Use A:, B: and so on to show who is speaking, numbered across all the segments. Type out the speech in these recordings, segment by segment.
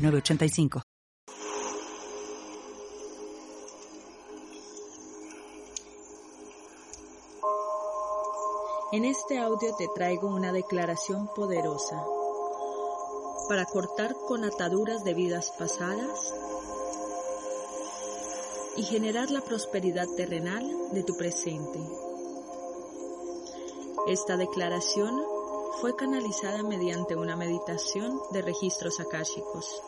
A: 985.
B: En este audio te traigo una declaración poderosa para cortar con ataduras de vidas pasadas y generar la prosperidad terrenal de tu presente. Esta declaración fue canalizada mediante una meditación de registros akáshicos.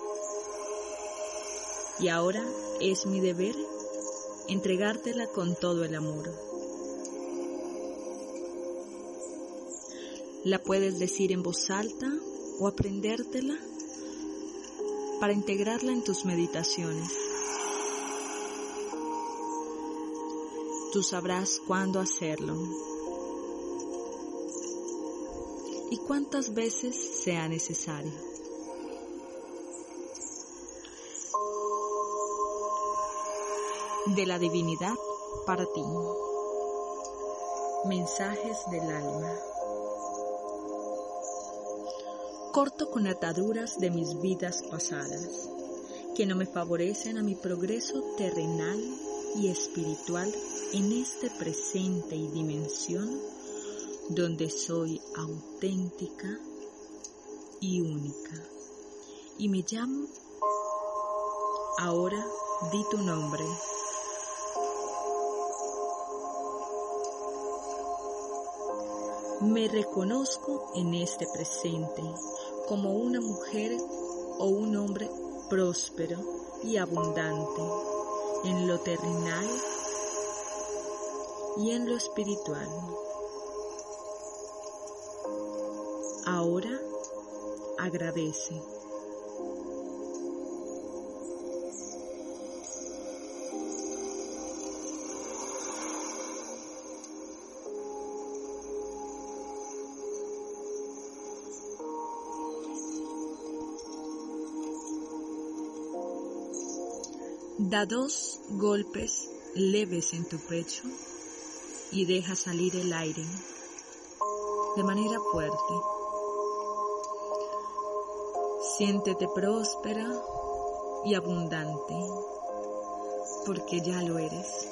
B: Y ahora es mi deber entregártela con todo el amor. La puedes decir en voz alta o aprendértela para integrarla en tus meditaciones. Tú sabrás cuándo hacerlo y cuántas veces sea necesario. De la divinidad para ti. Mensajes del alma. Corto con ataduras de mis vidas pasadas, que no me favorecen a mi progreso terrenal y espiritual en este presente y dimensión donde soy auténtica y única. Y me llamo, ahora di tu nombre. Me reconozco en este presente como una mujer o un hombre próspero y abundante en lo terrenal y en lo espiritual. Ahora agradece. Da dos golpes leves en tu pecho y deja salir el aire de manera fuerte. Siéntete próspera y abundante, porque ya lo eres.